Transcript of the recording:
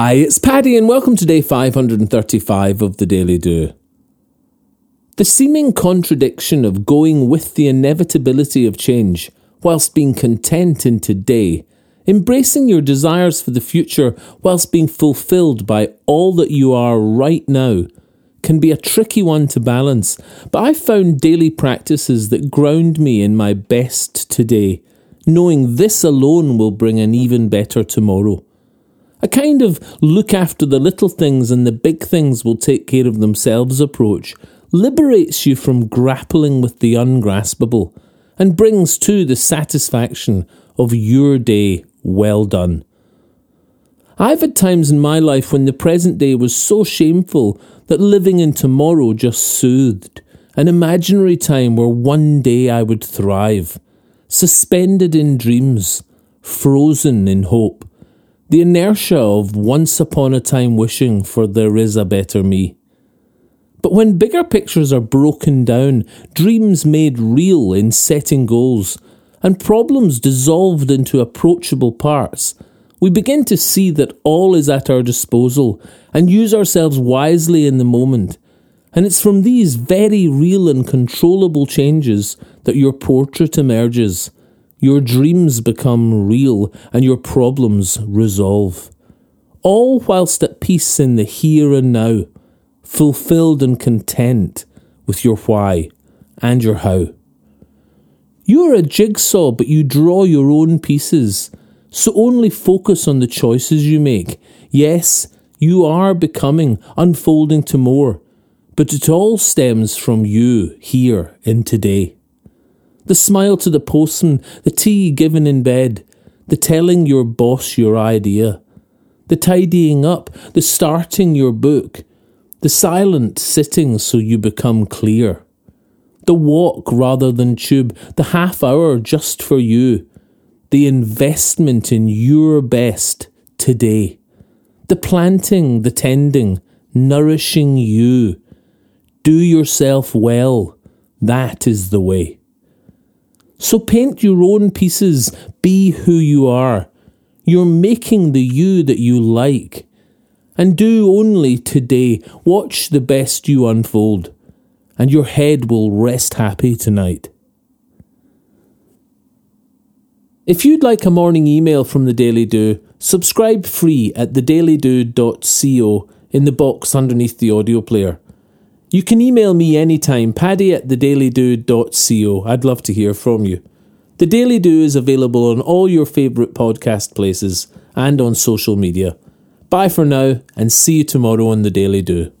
Hi, it's Paddy, and welcome to day 535 of the Daily Do. The seeming contradiction of going with the inevitability of change whilst being content in today, embracing your desires for the future whilst being fulfilled by all that you are right now, can be a tricky one to balance, but I found daily practices that ground me in my best today, knowing this alone will bring an even better tomorrow. A kind of look after the little things and the big things will take care of themselves approach liberates you from grappling with the ungraspable and brings to the satisfaction of your day well done. I've had times in my life when the present day was so shameful that living in tomorrow just soothed, an imaginary time where one day I would thrive, suspended in dreams, frozen in hope the inertia of once upon a time wishing for there is a better me. But when bigger pictures are broken down, dreams made real in setting goals, and problems dissolved into approachable parts, we begin to see that all is at our disposal and use ourselves wisely in the moment. And it's from these very real and controllable changes that your portrait emerges your dreams become real and your problems resolve. All whilst at peace in the here and now, fulfilled and content with your why and your how. You are a jigsaw, but you draw your own pieces, so only focus on the choices you make. Yes, you are becoming, unfolding to more, but it all stems from you here in today the smile to the postman, the tea given in bed, the telling your boss your idea, the tidying up, the starting your book, the silent sitting so you become clear, the walk rather than tube, the half hour just for you, the investment in your best today, the planting, the tending, nourishing you. Do yourself well. That is the way. So paint your own pieces, be who you are. You're making the you that you like. And do only today watch the best you unfold, and your head will rest happy tonight. If you'd like a morning email from the Daily Do, subscribe free at thedailydo.co in the box underneath the audio player. You can email me anytime, paddy at thedailydo.co. I'd love to hear from you. The Daily Do is available on all your favourite podcast places and on social media. Bye for now, and see you tomorrow on The Daily Do.